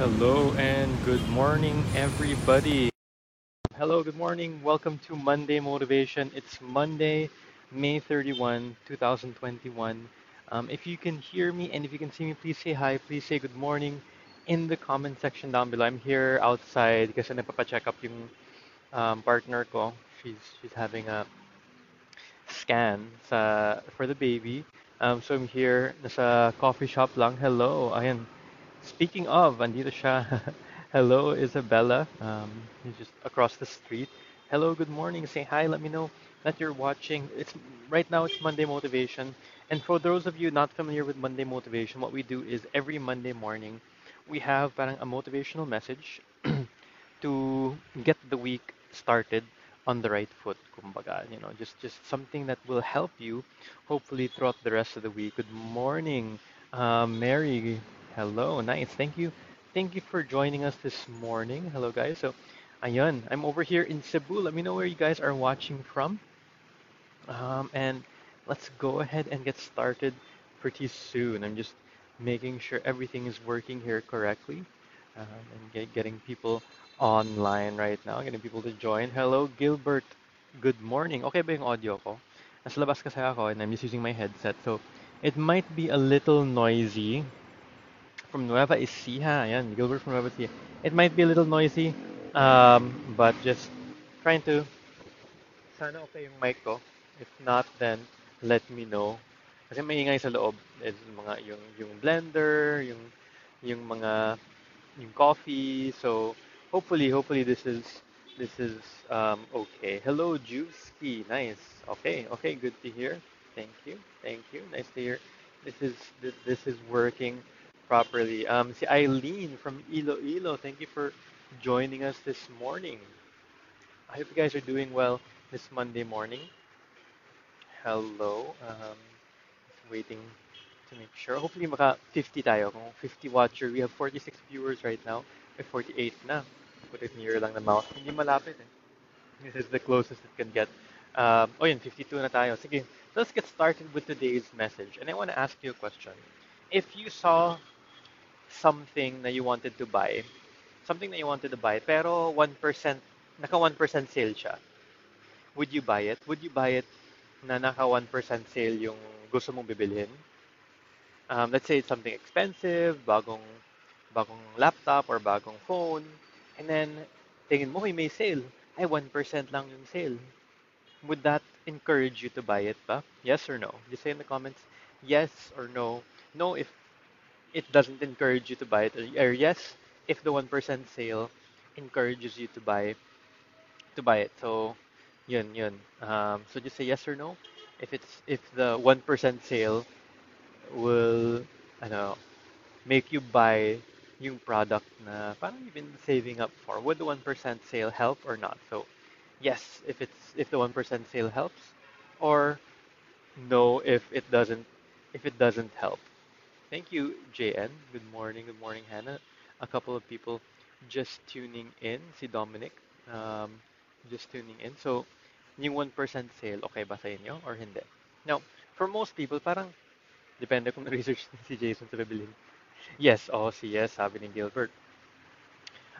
Hello and good morning, everybody. Hello, good morning. Welcome to Monday Motivation. It's Monday, May 31, 2021. Um, if you can hear me and if you can see me, please say hi. Please say good morning in the comment section down below. I'm here outside kasi napapacheck up yung um, partner ko. She's she's having a scan sa for the baby. Um, so I'm here nasa coffee shop lang. Hello. Ayan. Speaking of, andito siya. Hello, Isabella. Um, just across the street. Hello, good morning. Say hi. Let me know that you're watching. It's right now. It's Monday Motivation, and for those of you not familiar with Monday Motivation, what we do is every Monday morning, we have parang a motivational message to get the week started on the right foot. Kumbaga, you know, just just something that will help you, hopefully throughout the rest of the week. Good morning, uh, Mary. Hello, nice. Thank you. Thank you for joining us this morning. Hello, guys. So, ayun, I'm over here in Cebu. Let me know where you guys are watching from. Um, and let's go ahead and get started pretty soon. I'm just making sure everything is working here correctly um, and get, getting people online right now, getting people to join. Hello, Gilbert. Good morning. Okay ba yung audio ko? Nasa labas kasi ako and I'm just using my headset. So, it might be a little noisy from Nueva Ecija. Ayan, Gilbert from Nueva Ecija. It might be a little noisy, um, but just trying to sana okay yung mic ko. If not, then let me know. Kasi maingay sa loob. Is mga yung yung blender, yung yung mga yung coffee. So hopefully, hopefully this is this is um, okay. Hello, Juicy. Nice. Okay, okay, good to hear. Thank you, thank you. Nice to hear. This is this, this is working properly. Um, si Eileen from Iloilo. Thank you for joining us this morning. I hope you guys are doing well this Monday morning. Hello. Um, waiting to make sure. Hopefully maka 50 tayo. Kung 50 watcher, we have 46 viewers right now. May 48 na. Put it near lang the mouth. Hindi malapit eh. This is the closest it can get. Um, oh yun, 52 na tayo. Sige, let's get started with today's message. And I want to ask you a question. If you saw something that you wanted to buy, something that you wanted to buy, pero 1%, naka 1% sale siya, would you buy it? Would you buy it na naka 1% sale yung gusto mong bibilhin? Um, let's say it's something expensive, bagong bagong laptop or bagong phone, and then tingin mo, "Uy, may sale. Ay, 1% lang yung sale. Would that encourage you to buy it ba? Yes or no? Just say in the comments, yes or no. No if it doesn't encourage you to buy it, or yes if the 1% sale encourages you to buy to buy it. So, yun, yun. Um, so just say yes or no. If it's if the 1% sale will ano, make you buy yung product na parang you've been saving up for. Would the 1% sale help or not? So, yes, if it's if the 1% sale helps or no if it doesn't if it doesn't help. Thank you, JN. Good morning. Good morning, Hannah. A couple of people just tuning in. Si Dominic, um, just tuning in. So, yung 1% sale, okay ba sa inyo or hindi? Now, for most people, parang depende kung na-research ni si Jason sa bibilhin. Yes, oh, si yes, sabi ni Gilbert.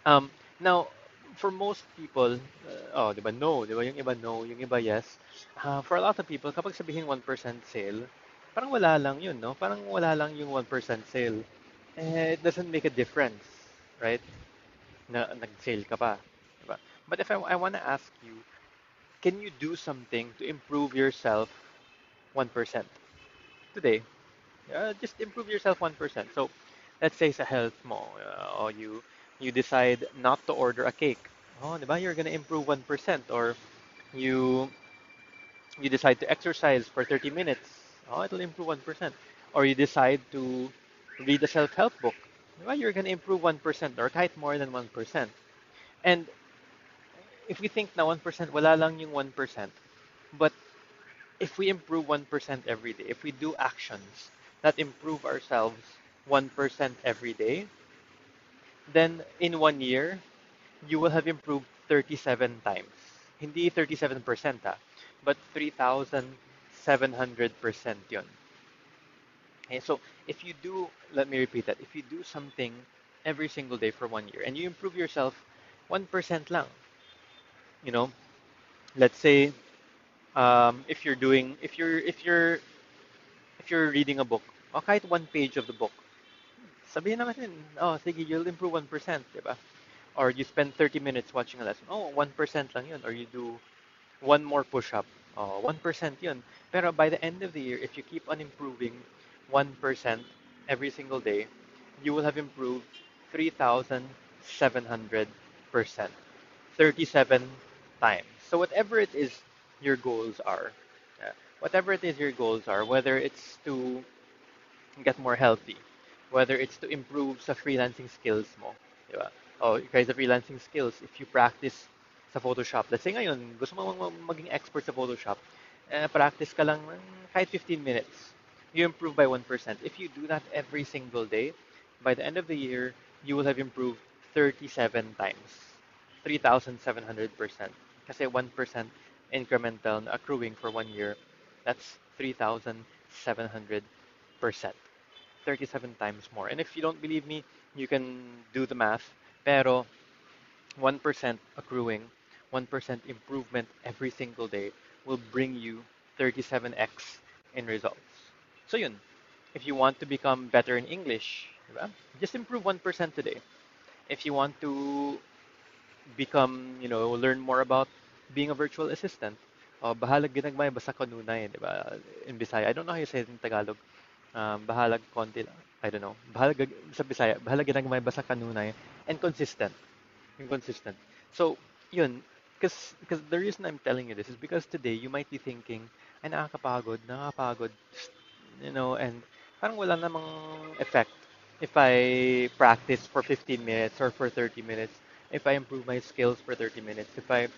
Um, now, for most people, uh, oh, di ba, no, di ba? Yung iba, no. Yung iba, yes. Uh, for a lot of people, kapag sabihin 1% sale, parang wala lang yun, no? Parang wala lang yung 1% sale. Eh, it doesn't make a difference, right? Na nag-sale ka pa. Diba? But if I, I want to ask you, can you do something to improve yourself 1% today? Uh, just improve yourself 1%. So, let's say sa health mo, uh, or you you decide not to order a cake. Oh, di ba? You're gonna improve 1%. Or you you decide to exercise for 30 minutes. Oh, it'll improve 1%. Or you decide to read a self-help book. Ba? You're gonna improve 1% or kahit more than 1%. And if we think na 1%, wala lang yung 1%. But if we improve 1% every day, if we do actions that improve ourselves 1% every day, then in one year, you will have improved 37 times. Hindi 37% ah, but 3,700% yun. Okay, so if you do, let me repeat that, if you do something every single day for one year and you improve yourself 1% lang. You know, let's say um, if you're doing if you're if you're if you're reading a book, o kahit one page of the book, sabihin naman oh, sige, you'll improve 1%, di ba? Or you spend 30 minutes watching a lesson, oh, 1% lang yun. Or you do one more push-up, oh, 1% yun. Pero by the end of the year, if you keep on improving 1% every single day, you will have improved 3,700%. 37 times. So whatever it is your goals are, uh, whatever it is your goals are, whether it's to get more healthy, whether it's to improve sa freelancing skills mo, di ba? Oh, guys, the freelancing skills, if you practice sa Photoshop, let's say ngayon, gusto mo maging expert sa Photoshop, eh, practice ka lang kahit 15 minutes. You improve by 1%. If you do that every single day, by the end of the year, you will have improved 37 times. 3,700%. Kasi 1% incremental accruing for one year, that's 3,700%. 37 times more. And if you don't believe me, you can do the math. Pero 1% accruing, 1% improvement every single day will bring you 37x in results. So yun, if you want to become better in English, diba? just improve 1% today. If you want to become, you know, learn more about being a virtual assistant, oh, bahalag ginagmay basta kanunay, di ba? In Bisaya. I don't know how you say it in Tagalog. Um, bahalag konti lang. I don't know. Bahalag sa Bisaya, bahalag ginagmay basta kanunay and consistent. Inconsistent. So, yun, because because the reason I'm telling you this is because today you might be thinking, ay nakakapagod, nakakapagod, you know, and parang wala namang effect. If I practice for 15 minutes or for 30 minutes, if I improve my skills for 30 minutes, if I